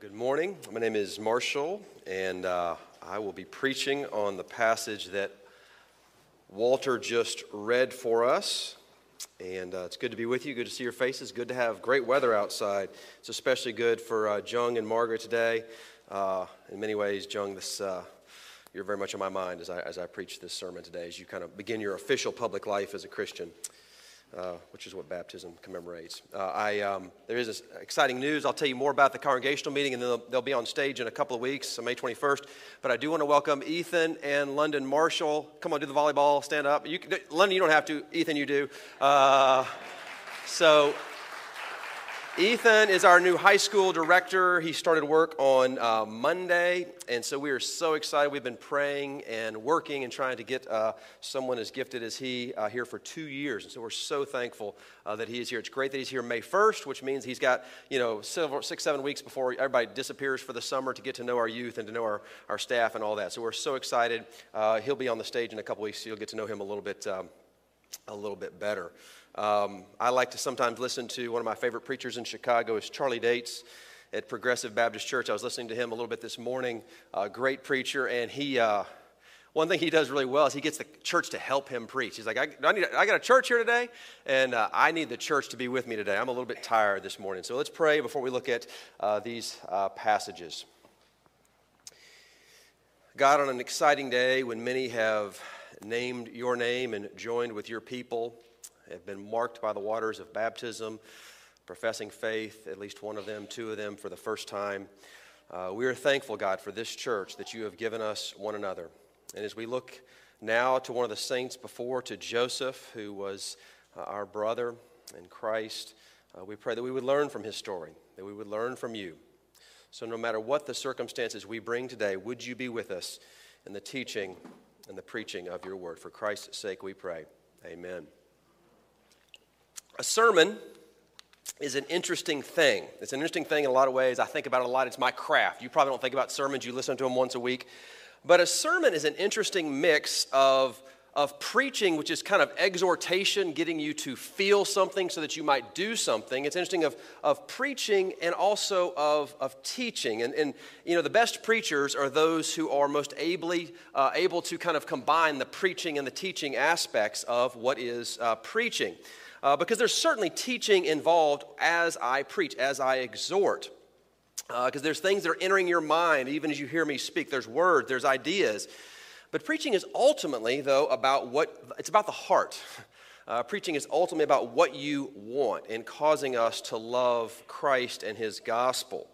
good morning. My name is Marshall, and uh, I will be preaching on the passage that Walter just read for us. And uh, it's good to be with you. Good to see your faces. Good to have great weather outside. It's especially good for uh, Jung and Margaret today. Uh, in many ways, Jung, this uh, you're very much on my mind as I, as I preach this sermon today, as you kind of begin your official public life as a Christian uh, which is what baptism commemorates. Uh, I, um, there is exciting news. I'll tell you more about the congregational meeting, and they'll, they'll be on stage in a couple of weeks, May 21st. But I do want to welcome Ethan and London Marshall. Come on, do the volleyball, stand up. You, London, you don't have to. Ethan, you do. Uh, so Ethan is our new high school director. He started work on uh, Monday, and so we are so excited. We've been praying and working and trying to get uh, someone as gifted as he uh, here for two years, and so we're so thankful uh, that he is here. It's great that he's here May 1st, which means he's got you know several, six, seven weeks before everybody disappears for the summer to get to know our youth and to know our, our staff and all that. So we're so excited. Uh, he'll be on the stage in a couple weeks, so you'll get to know him a little bit, um, a little bit better. Um, I like to sometimes listen to one of my favorite preachers in Chicago is Charlie Dates at Progressive Baptist Church. I was listening to him a little bit this morning. Great preacher, and he. Uh, one thing he does really well is he gets the church to help him preach. He's like, I, I, need, I got a church here today, and uh, I need the church to be with me today. I'm a little bit tired this morning. So let's pray before we look at uh, these uh, passages. God, on an exciting day when many have named your name and joined with your people, have been marked by the waters of baptism, professing faith, at least one of them, two of them for the first time. Uh, we are thankful, God, for this church that you have given us one another. And as we look now to one of the saints before, to Joseph, who was uh, our brother in Christ, uh, we pray that we would learn from his story, that we would learn from you. So, no matter what the circumstances we bring today, would you be with us in the teaching and the preaching of your word? For Christ's sake, we pray. Amen. A sermon is an interesting thing. It's an interesting thing in a lot of ways. I think about it a lot. It's my craft. You probably don't think about sermons, you listen to them once a week. But a sermon is an interesting mix of, of preaching, which is kind of exhortation, getting you to feel something so that you might do something. It's interesting of, of preaching and also of, of teaching. And, and, you know, the best preachers are those who are most ably uh, able to kind of combine the preaching and the teaching aspects of what is uh, preaching uh, because there's certainly teaching involved as I preach, as I exhort. Because uh, there's things that are entering your mind even as you hear me speak. There's words, there's ideas. But preaching is ultimately, though, about what it's about the heart. Uh, preaching is ultimately about what you want and causing us to love Christ and his gospel.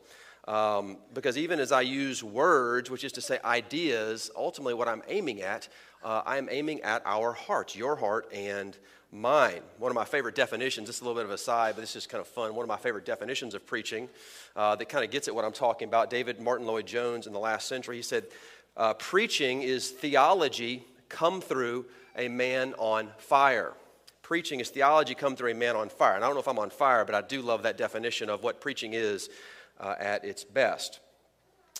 Um, because even as I use words, which is to say ideas, ultimately what I'm aiming at, uh, I'm aiming at our hearts, your heart and mine. One of my favorite definitions, just a little bit of a side, but this is kind of fun. One of my favorite definitions of preaching uh, that kind of gets at what I'm talking about. David Martyn Lloyd Jones in the last century, he said, uh, Preaching is theology come through a man on fire. Preaching is theology come through a man on fire. And I don't know if I'm on fire, but I do love that definition of what preaching is uh, at its best.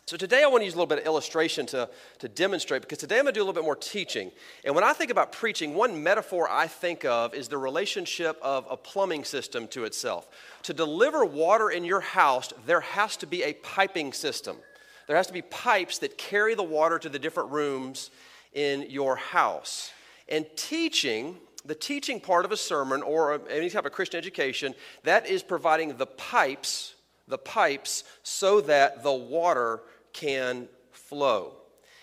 So today I want to use a little bit of illustration to, to demonstrate because today I'm going to do a little bit more teaching. And when I think about preaching, one metaphor I think of is the relationship of a plumbing system to itself. To deliver water in your house, there has to be a piping system. There has to be pipes that carry the water to the different rooms in your house. And teaching, the teaching part of a sermon or any type of Christian education, that is providing the pipes the pipes so that the water can flow.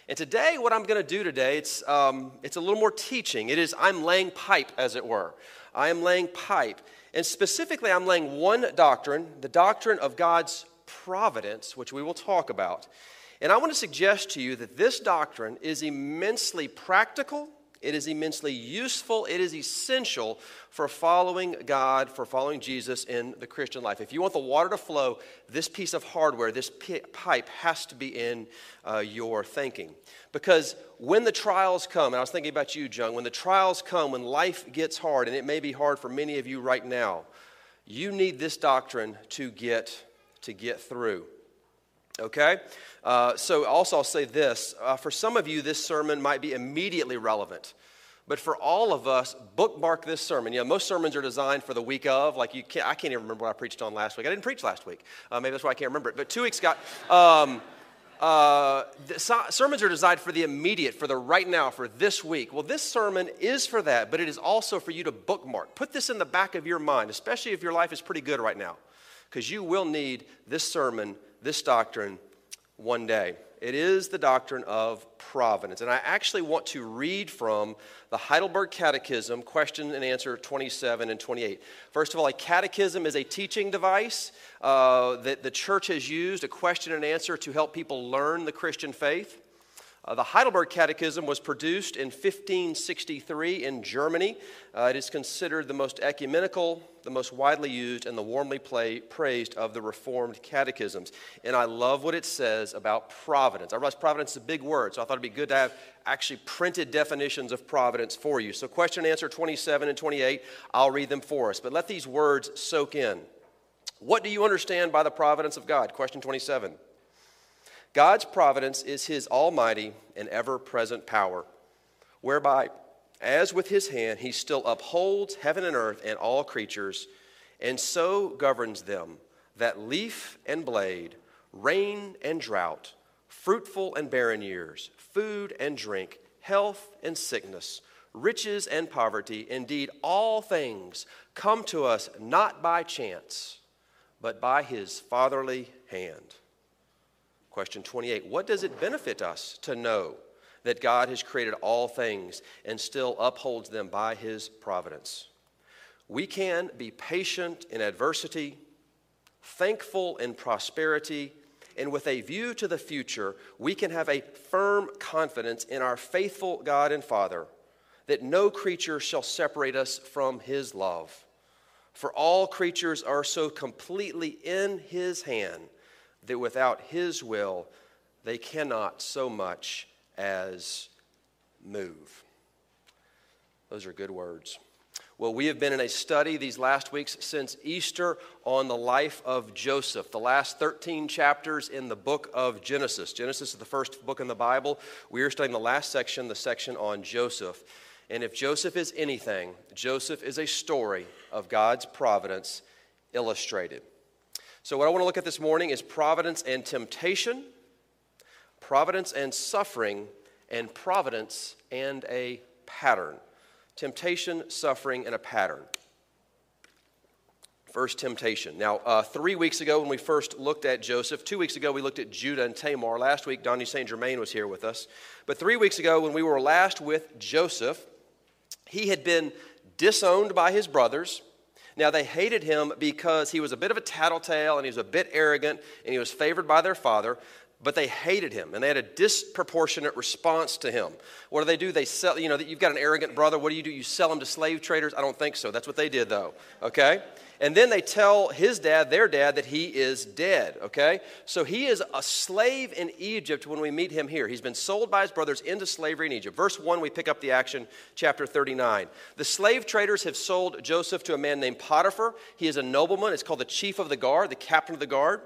And today, what I'm going to do today, it's, um, it's a little more teaching. It is, I'm laying pipe, as it were. I am laying pipe. And specifically, I'm laying one doctrine, the doctrine of God's providence, which we will talk about. And I want to suggest to you that this doctrine is immensely practical it is immensely useful. It is essential for following God, for following Jesus in the Christian life. If you want the water to flow, this piece of hardware, this pipe has to be in uh, your thinking. Because when the trials come, and I was thinking about you, Jung, when the trials come, when life gets hard, and it may be hard for many of you right now, you need this doctrine to get, to get through. Okay? Uh, so, also, I'll say this uh, for some of you, this sermon might be immediately relevant. But for all of us, bookmark this sermon. You know, most sermons are designed for the week of. Like you can't, I can't even remember what I preached on last week. I didn't preach last week. Uh, maybe that's why I can't remember it. But two weeks got. Um, uh, sermons are designed for the immediate, for the right now, for this week. Well, this sermon is for that, but it is also for you to bookmark. Put this in the back of your mind, especially if your life is pretty good right now, because you will need this sermon, this doctrine, one day. It is the doctrine of providence. And I actually want to read from the Heidelberg Catechism, question and answer 27 and 28. First of all, a catechism is a teaching device uh, that the church has used, a question and answer to help people learn the Christian faith. Uh, the Heidelberg Catechism was produced in 1563 in Germany. Uh, it is considered the most ecumenical, the most widely used, and the warmly play, praised of the Reformed catechisms. And I love what it says about providence. I realize providence is a big word, so I thought it'd be good to have actually printed definitions of providence for you. So, question and answer 27 and 28, I'll read them for us. But let these words soak in. What do you understand by the providence of God? Question 27. God's providence is his almighty and ever present power, whereby, as with his hand, he still upholds heaven and earth and all creatures, and so governs them that leaf and blade, rain and drought, fruitful and barren years, food and drink, health and sickness, riches and poverty, indeed, all things come to us not by chance, but by his fatherly hand. Question 28 What does it benefit us to know that God has created all things and still upholds them by his providence? We can be patient in adversity, thankful in prosperity, and with a view to the future, we can have a firm confidence in our faithful God and Father that no creature shall separate us from his love. For all creatures are so completely in his hand that without His will, they cannot so much as move. Those are good words. Well, we have been in a study these last weeks since Easter on the life of Joseph, the last 13 chapters in the book of Genesis. Genesis is the first book in the Bible. We are studying the last section, the section on Joseph. And if Joseph is anything, Joseph is a story of God's providence illustrated. So, what I want to look at this morning is providence and temptation, providence and suffering, and providence and a pattern. Temptation, suffering, and a pattern. First, temptation. Now, uh, three weeks ago, when we first looked at Joseph, two weeks ago, we looked at Judah and Tamar. Last week, Donnie St. Germain was here with us. But three weeks ago, when we were last with Joseph, he had been disowned by his brothers. Now, they hated him because he was a bit of a tattletale and he was a bit arrogant and he was favored by their father, but they hated him and they had a disproportionate response to him. What do they do? They sell, you know, that you've got an arrogant brother. What do you do? You sell him to slave traders? I don't think so. That's what they did, though, okay? And then they tell his dad, their dad, that he is dead, okay? So he is a slave in Egypt when we meet him here. He's been sold by his brothers into slavery in Egypt. Verse 1, we pick up the action, chapter 39. The slave traders have sold Joseph to a man named Potiphar. He is a nobleman. It's called the chief of the guard, the captain of the guard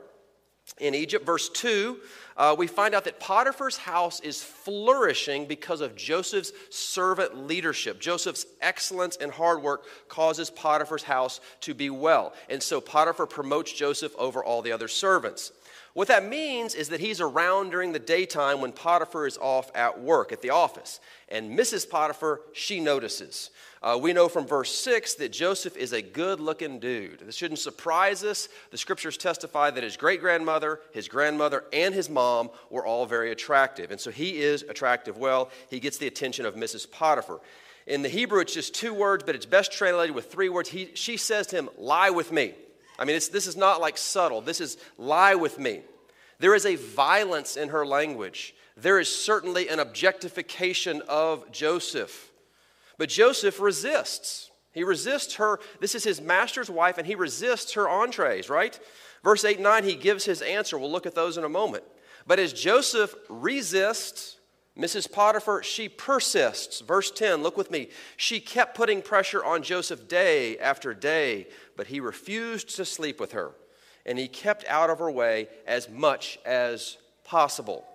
in Egypt. Verse 2, uh, we find out that Potiphar's house is flourishing because of Joseph's servant leadership. Joseph's excellence and hard work causes Potiphar's house to be well. And so Potiphar promotes Joseph over all the other servants. What that means is that he's around during the daytime when Potiphar is off at work at the office. And Mrs. Potiphar, she notices. Uh, we know from verse 6 that Joseph is a good looking dude. This shouldn't surprise us. The scriptures testify that his great grandmother, his grandmother, and his mom were all very attractive. And so he is attractive well. He gets the attention of Mrs. Potiphar. In the Hebrew, it's just two words, but it's best translated with three words. He, she says to him, Lie with me. I mean, this is not like subtle. This is lie with me. There is a violence in her language. There is certainly an objectification of Joseph. But Joseph resists. He resists her. This is his master's wife, and he resists her entrees, right? Verse 8 and 9, he gives his answer. We'll look at those in a moment. But as Joseph resists, Mrs. Potiphar, she persists. Verse 10, look with me. She kept putting pressure on Joseph day after day, but he refused to sleep with her, and he kept out of her way as much as possible.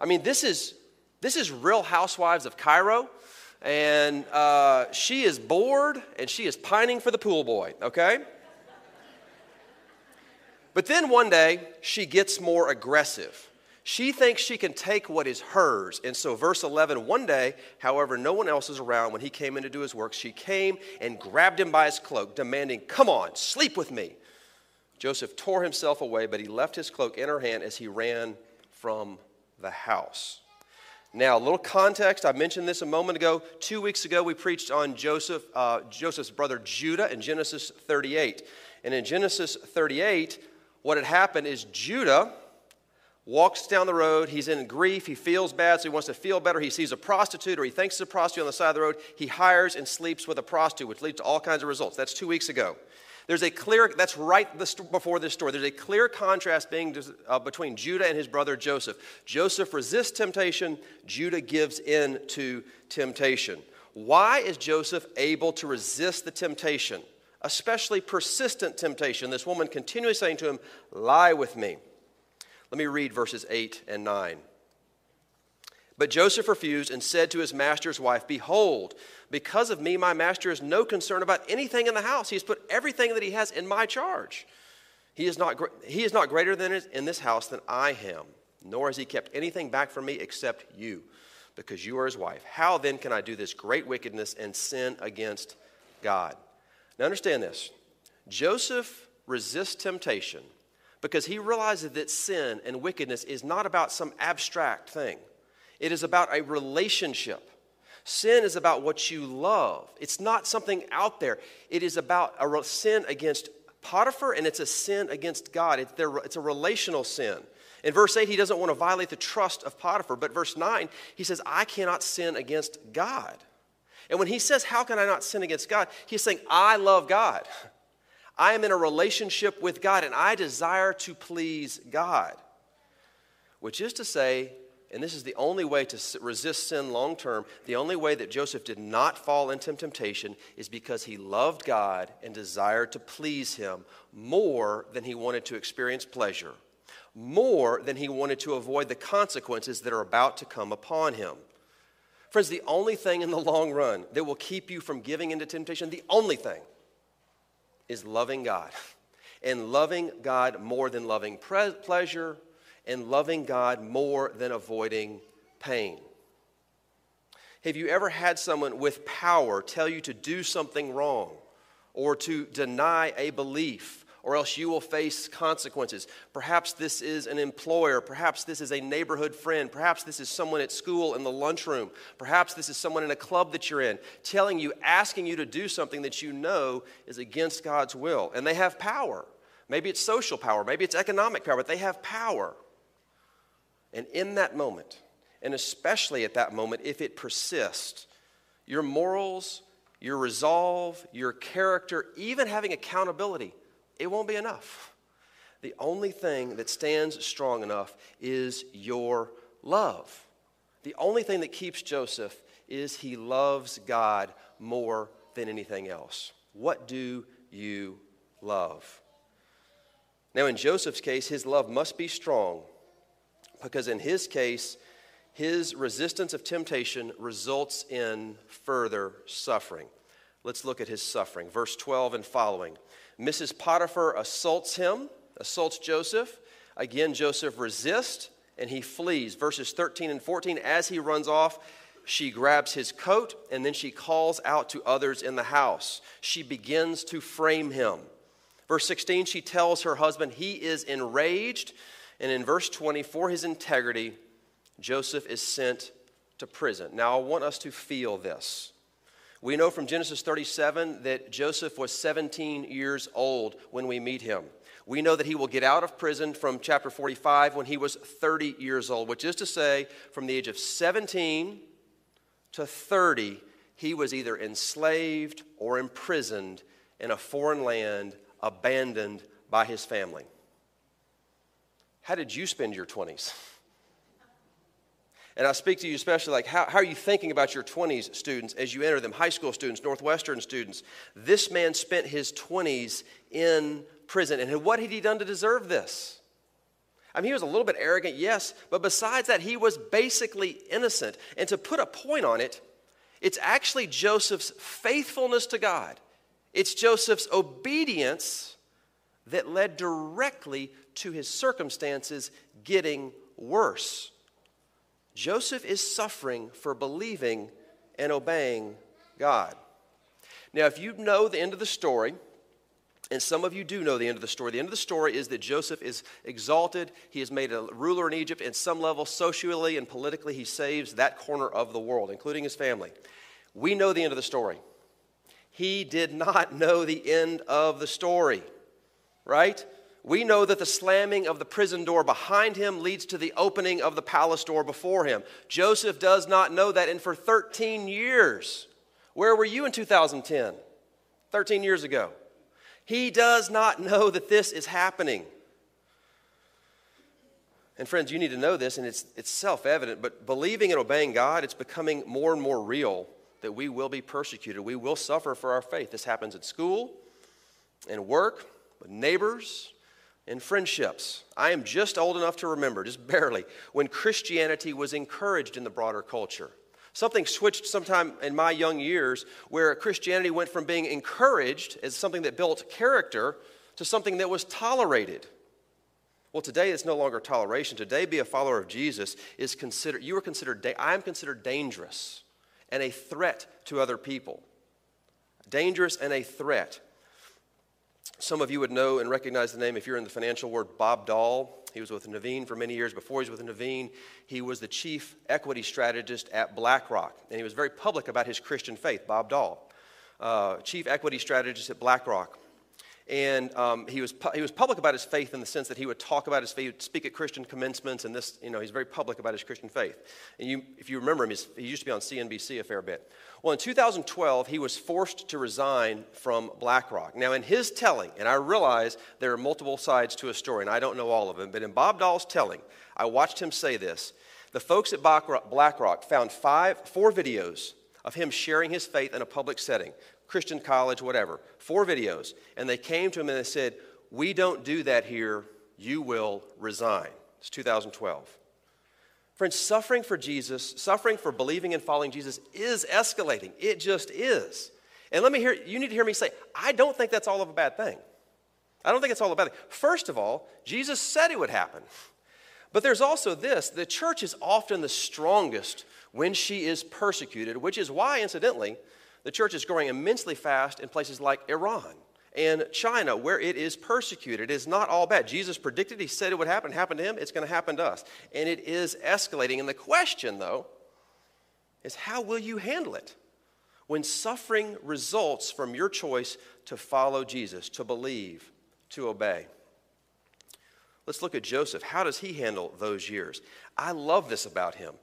I mean, this is, this is real housewives of Cairo. and uh, she is bored and she is pining for the pool boy, okay? But then one day, she gets more aggressive. She thinks she can take what is hers. And so, verse 11, one day, however, no one else is around when he came in to do his work, she came and grabbed him by his cloak, demanding, Come on, sleep with me. Joseph tore himself away, but he left his cloak in her hand as he ran from the house. Now, a little context. I mentioned this a moment ago. Two weeks ago, we preached on Joseph, uh, Joseph's brother Judah in Genesis 38. And in Genesis 38, what had happened is Judah walks down the road. He's in grief. He feels bad, so he wants to feel better. He sees a prostitute or he thinks it's a prostitute on the side of the road. He hires and sleeps with a prostitute, which leads to all kinds of results. That's two weeks ago. There's a clear, that's right before this story. There's a clear contrast being uh, between Judah and his brother Joseph. Joseph resists temptation, Judah gives in to temptation. Why is Joseph able to resist the temptation, especially persistent temptation? This woman continually saying to him, Lie with me. Let me read verses 8 and 9. But Joseph refused and said to his master's wife, Behold, because of me, my master has no concern about anything in the house. He has put everything that he has in my charge. He is not, he is not greater than in this house than I am, nor has he kept anything back from me except you, because you are his wife. How then can I do this great wickedness and sin against God? Now understand this Joseph resists temptation because he realizes that sin and wickedness is not about some abstract thing, it is about a relationship. Sin is about what you love. It's not something out there. It is about a sin against Potiphar and it's a sin against God. It's a relational sin. In verse 8, he doesn't want to violate the trust of Potiphar, but verse 9, he says, I cannot sin against God. And when he says, How can I not sin against God? He's saying, I love God. I am in a relationship with God and I desire to please God. Which is to say, and this is the only way to resist sin long term, the only way that Joseph did not fall into temptation is because he loved God and desired to please him more than he wanted to experience pleasure, more than he wanted to avoid the consequences that are about to come upon him. Friends, the only thing in the long run that will keep you from giving into temptation, the only thing, is loving God. And loving God more than loving pre- pleasure and loving God more than avoiding pain. Have you ever had someone with power tell you to do something wrong or to deny a belief? Or else you will face consequences. Perhaps this is an employer. Perhaps this is a neighborhood friend. Perhaps this is someone at school in the lunchroom. Perhaps this is someone in a club that you're in telling you, asking you to do something that you know is against God's will. And they have power. Maybe it's social power, maybe it's economic power, but they have power. And in that moment, and especially at that moment, if it persists, your morals, your resolve, your character, even having accountability, it won't be enough. The only thing that stands strong enough is your love. The only thing that keeps Joseph is he loves God more than anything else. What do you love? Now, in Joseph's case, his love must be strong because in his case, his resistance of temptation results in further suffering. Let's look at his suffering. Verse 12 and following. Mrs. Potiphar assaults him, assaults Joseph. Again, Joseph resists and he flees. Verses 13 and 14. As he runs off, she grabs his coat and then she calls out to others in the house. She begins to frame him. Verse 16, she tells her husband he is enraged and in verse 20, for his integrity, Joseph is sent to prison. Now, I want us to feel this. We know from Genesis 37 that Joseph was 17 years old when we meet him. We know that he will get out of prison from chapter 45 when he was 30 years old, which is to say, from the age of 17 to 30, he was either enslaved or imprisoned in a foreign land, abandoned by his family. How did you spend your 20s? And I speak to you especially like, how, how, are you thinking about your 20s, students, as you enter them? High school students, Northwestern students. This man spent his 20s in prison. And what had he done to deserve this? I mean, he was a little bit arrogant, yes, but besides that, he was basically innocent. And to put a point on it, It's actually Joseph's faithfulness to God, it's Joseph's obedience that led directly to his circumstances getting worse. Joseph is suffering for believing and obeying God. Now, if you know the end of the story, and some of you do know the end of the story. The end of the story is that Joseph is exalted. He is made a ruler in Egypt. At some level, socially and politically, he saves that corner of the world, including his family. We know the end of the story. He did not know the end of the story, right? We know that the slamming of the prison door behind him leads to the opening of the palace door before him. Joseph does not know that, and for 13 years, where were you in 2010? 13 years ago. He does not know that this is happening. And friends, you need to know this, and it's, it's self evident, but believing and obeying God, it's becoming more and more real that we will be persecuted. We will suffer for our faith. This happens at school, in work, with neighbors, in friendships. I am just old enough to remember, just barely, when Christianity was encouraged in the broader culture. Something switched sometime in my young years where Christianity went from being encouraged as something that built character to something that was tolerated. Well, today it's no longer toleration. Today, be a follower of Jesus is considered, you are considered, I am considered dangerous and a threat to other people. Dangerous and a threat. Some of you would know and recognize the name if you're in the financial world, Bob Doll. He was with Nuveen for many years. Before he was with Nuveen, he was the chief equity strategist at BlackRock. And he was very public about his Christian faith, Bob Doll, uh, chief equity strategist at BlackRock. And um, he, was pu- he was public about his faith in the sense that he would talk about his faith, he would speak at Christian commencements, and this, you know, he's very public about his Christian faith. And you, if you remember him, he used to be on CNBC a fair bit. Well, in 2012, he was forced to resign from BlackRock. Now, in his telling, and I realize there are multiple sides to a story, and I don't know all of them, but in Bob Doll's telling, I watched him say this. The folks at BlackRock found five, four videos of him sharing his faith in a public setting Christian college, whatever, four videos. And they came to him and they said, We don't do that here. You will resign. It's 2012. Friends, suffering for Jesus, suffering for believing and following Jesus is escalating. It just is. And let me hear, you need to hear me say, I don't think that's all of a bad thing. I don't think it's all a bad thing. First of all, Jesus said it would happen. But there's also this the church is often the strongest when she is persecuted, which is why, incidentally, the church is growing immensely fast in places like Iran and China, where it is persecuted. It is not all bad. Jesus predicted, He said it would happen, happen to Him, it's going to happen to us. And it is escalating. And the question, though, is how will you handle it when suffering results from your choice to follow Jesus, to believe, to obey? Let's look at Joseph. How does he handle those years? I love this about him.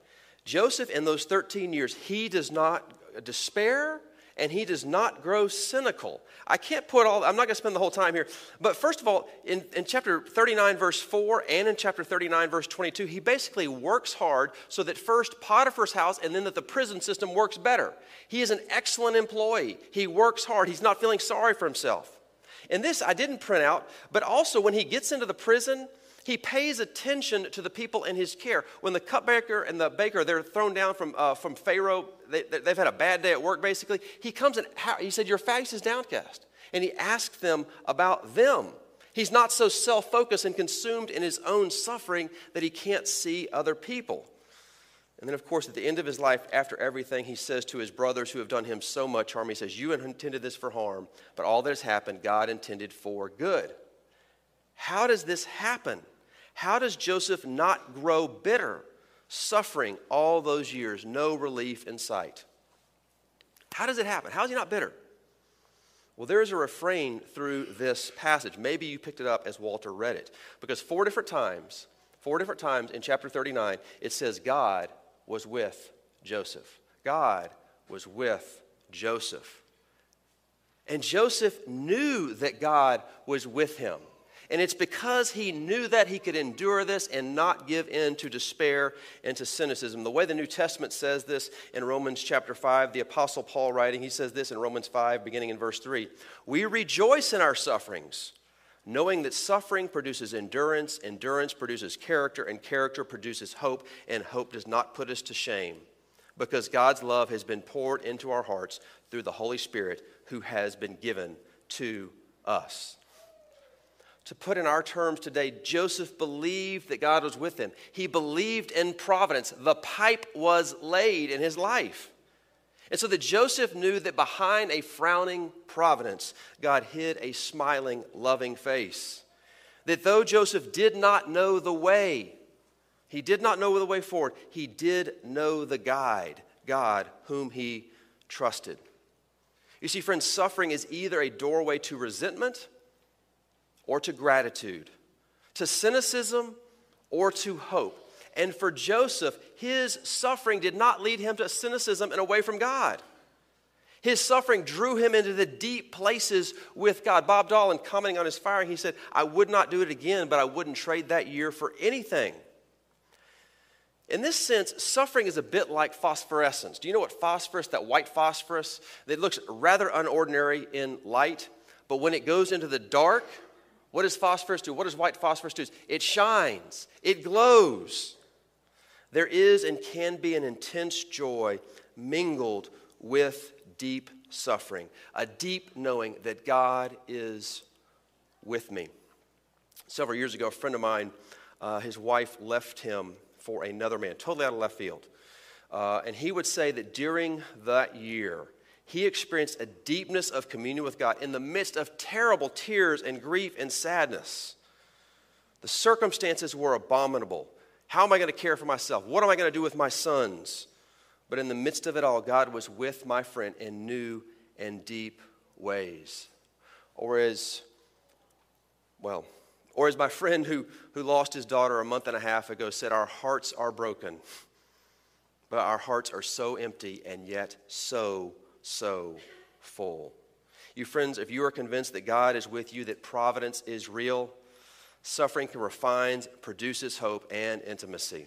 Joseph, in those 13 years, he does not despair and he does not grow cynical. I can't put all, I'm not going to spend the whole time here. But first of all, in, in chapter 39, verse 4, and in chapter 39, verse 22, he basically works hard so that first Potiphar's house and then that the prison system works better. He is an excellent employee. He works hard. He's not feeling sorry for himself. And this I didn't print out, but also when he gets into the prison, he pays attention to the people in his care. When the cupbearer and the baker, they're thrown down from, uh, from Pharaoh, they, have had a bad day at work, basically. He comes and he said, Your face is downcast. And he asked them about them. He's not so self focused and consumed in his own suffering that he can't see other people. And then, of course, at the end of his life, after everything, he says to his brothers who have done him so much harm, he says, You intended this for harm, but all that has happened, God intended for good. How does this happen? How does Joseph not grow bitter, suffering all those years, no relief in sight? How does it happen? How is he not bitter? Well, there is a refrain through this passage. Maybe you picked it up as Walter read it. Because four different times, four different times in chapter 39, it says God was with Joseph. God was with Joseph. And Joseph knew that God was with him. And it's because he knew that he could endure this and not give in to despair and to cynicism. The way the New Testament says this in Romans chapter 5, the Apostle Paul writing, he says this in Romans 5, beginning in verse 3 We rejoice in our sufferings, knowing that suffering produces endurance, endurance produces character, and character produces hope, and hope does not put us to shame because God's love has been poured into our hearts through the Holy Spirit who has been given to us. To put in our terms today, Joseph believed that God was with him. He believed in providence. The pipe was laid in his life. And so that Joseph knew that behind a frowning providence, God hid a smiling, loving face. That though Joseph did not know the way, he did not know the way forward, he did know the guide, God, whom he trusted. You see, friends, suffering is either a doorway to resentment or to gratitude, to cynicism or to hope. And for Joseph, his suffering did not lead him to cynicism and away from God. His suffering drew him into the deep places with God. Bob Dolan, commenting on his firing, he said, I would not do it again, but I wouldn't trade that year for anything. In this sense, suffering is a bit like phosphorescence. Do you know what phosphorus, that white phosphorus, that looks rather unordinary in light, but when it goes into the dark, what does phosphorus do? What does white phosphorus do? It shines, it glows. There is and can be an intense joy mingled with deep suffering, a deep knowing that God is with me. Several years ago, a friend of mine, uh, his wife left him for another man, totally out of left field. Uh, and he would say that during that year, he experienced a deepness of communion with God in the midst of terrible tears and grief and sadness. The circumstances were abominable. How am I going to care for myself? What am I going to do with my sons? But in the midst of it all, God was with my friend in new and deep ways. Or as, well, or as my friend who, who lost his daughter a month and a half ago said, Our hearts are broken, but our hearts are so empty and yet so, so full. You friends, if you are convinced that God is with you, that providence is real, suffering can refine, produces hope and intimacy.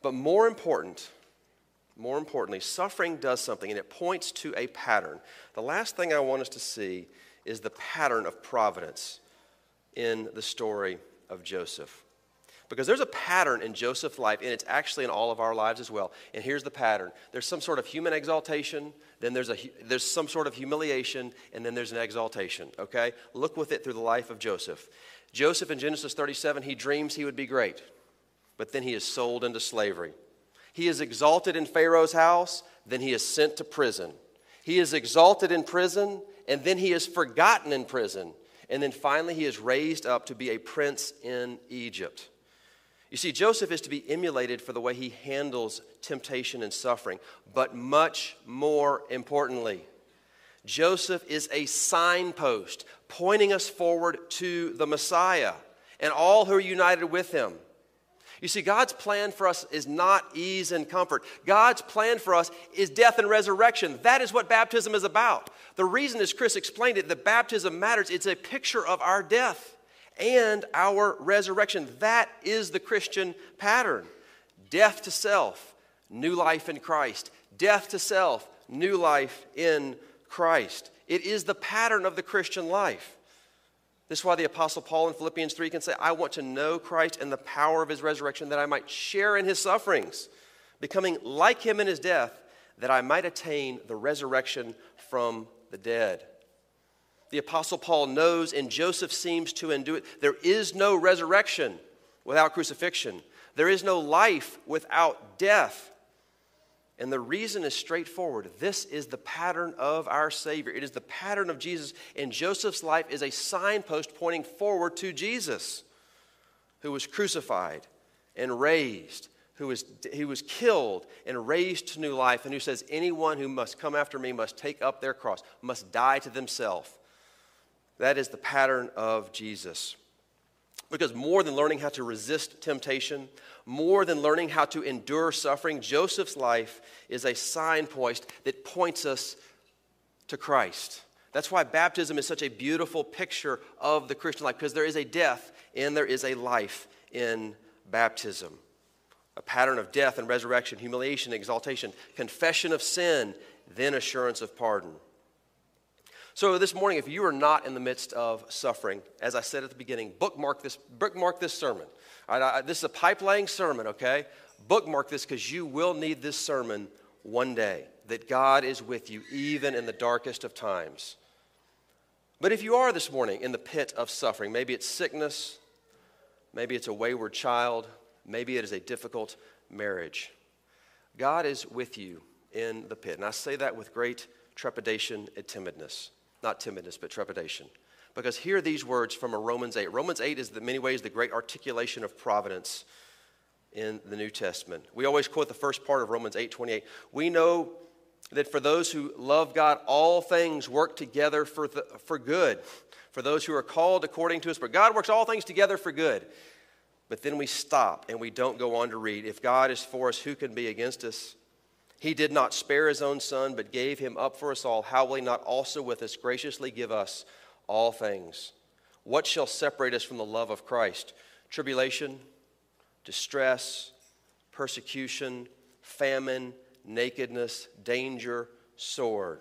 But more important, more importantly, suffering does something and it points to a pattern. The last thing I want us to see is the pattern of providence in the story of Joseph. Because there's a pattern in Joseph's life, and it's actually in all of our lives as well. And here's the pattern there's some sort of human exaltation, then there's, a, there's some sort of humiliation, and then there's an exaltation, okay? Look with it through the life of Joseph. Joseph in Genesis 37, he dreams he would be great, but then he is sold into slavery. He is exalted in Pharaoh's house, then he is sent to prison. He is exalted in prison, and then he is forgotten in prison. And then finally, he is raised up to be a prince in Egypt. You see, Joseph is to be emulated for the way he handles temptation and suffering, but much more importantly, Joseph is a signpost pointing us forward to the Messiah and all who are united with him. You see, God's plan for us is not ease and comfort. God's plan for us is death and resurrection. That is what baptism is about. The reason, as Chris explained it, that baptism matters, it's a picture of our death and our resurrection. That is the Christian pattern death to self, new life in Christ. Death to self, new life in Christ. It is the pattern of the Christian life. This is why the Apostle Paul in Philippians 3 can say, I want to know Christ and the power of his resurrection, that I might share in his sufferings, becoming like him in his death, that I might attain the resurrection from the dead. The Apostle Paul knows, and Joseph seems to undo it, there is no resurrection without crucifixion, there is no life without death. And the reason is straightforward. This is the pattern of our Savior. It is the pattern of Jesus. And Joseph's life is a signpost pointing forward to Jesus, who was crucified and raised, who was, who was killed and raised to new life, and who says, Anyone who must come after me must take up their cross, must die to themselves. That is the pattern of Jesus. Because more than learning how to resist temptation, more than learning how to endure suffering, Joseph's life is a signpost that points us to Christ. That's why baptism is such a beautiful picture of the Christian life, because there is a death and there is a life in baptism. A pattern of death and resurrection, humiliation, exaltation, confession of sin, then assurance of pardon. So this morning, if you are not in the midst of suffering, as I said at the beginning, bookmark this, bookmark this sermon. I, this is a pipe laying sermon, okay? Bookmark this because you will need this sermon one day, that God is with you even in the darkest of times. But if you are this morning in the pit of suffering, maybe it's sickness, maybe it's a wayward child, maybe it is a difficult marriage, God is with you in the pit. And I say that with great trepidation and timidness. Not timidness, but trepidation. Because hear these words from a Romans 8. Romans 8 is in many ways the great articulation of providence in the New Testament. We always quote the first part of Romans 8 28. We know that for those who love God, all things work together for, the, for good. For those who are called according to us. but God works all things together for good. But then we stop and we don't go on to read. If God is for us, who can be against us? He did not spare his own son, but gave him up for us all. How will he not also with us graciously give us all things? What shall separate us from the love of Christ? Tribulation, distress, persecution, famine, nakedness, danger, sword.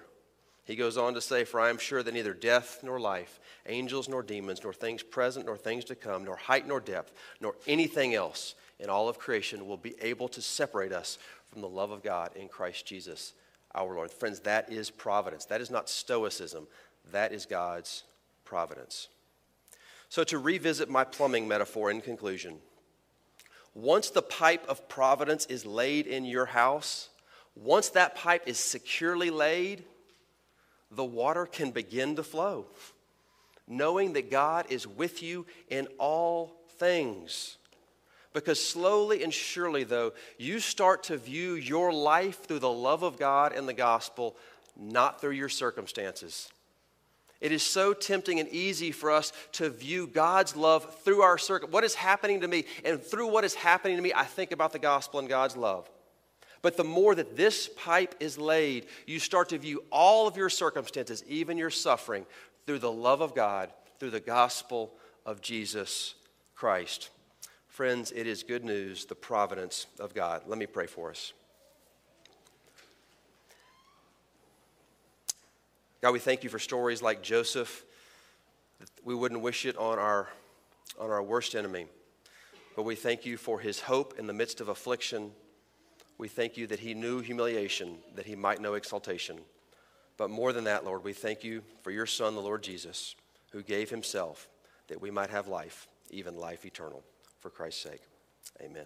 He goes on to say, For I am sure that neither death nor life, angels nor demons, nor things present nor things to come, nor height nor depth, nor anything else in all of creation will be able to separate us from the love of God in Christ Jesus our Lord. Friends, that is providence. That is not stoicism, that is God's providence. So, to revisit my plumbing metaphor in conclusion, once the pipe of providence is laid in your house, once that pipe is securely laid, the water can begin to flow, knowing that God is with you in all things. Because slowly and surely, though, you start to view your life through the love of God and the gospel, not through your circumstances. It is so tempting and easy for us to view God's love through our circle. What is happening to me? And through what is happening to me, I think about the gospel and God's love. But the more that this pipe is laid, you start to view all of your circumstances, even your suffering, through the love of God, through the gospel of Jesus Christ. Friends, it is good news, the providence of God. Let me pray for us. God, we thank you for stories like Joseph. We wouldn't wish it on our, on our worst enemy. But we thank you for his hope in the midst of affliction we thank you that he knew humiliation, that he might know exaltation. But more than that, Lord, we thank you for your Son, the Lord Jesus, who gave himself that we might have life, even life eternal. For Christ's sake, amen.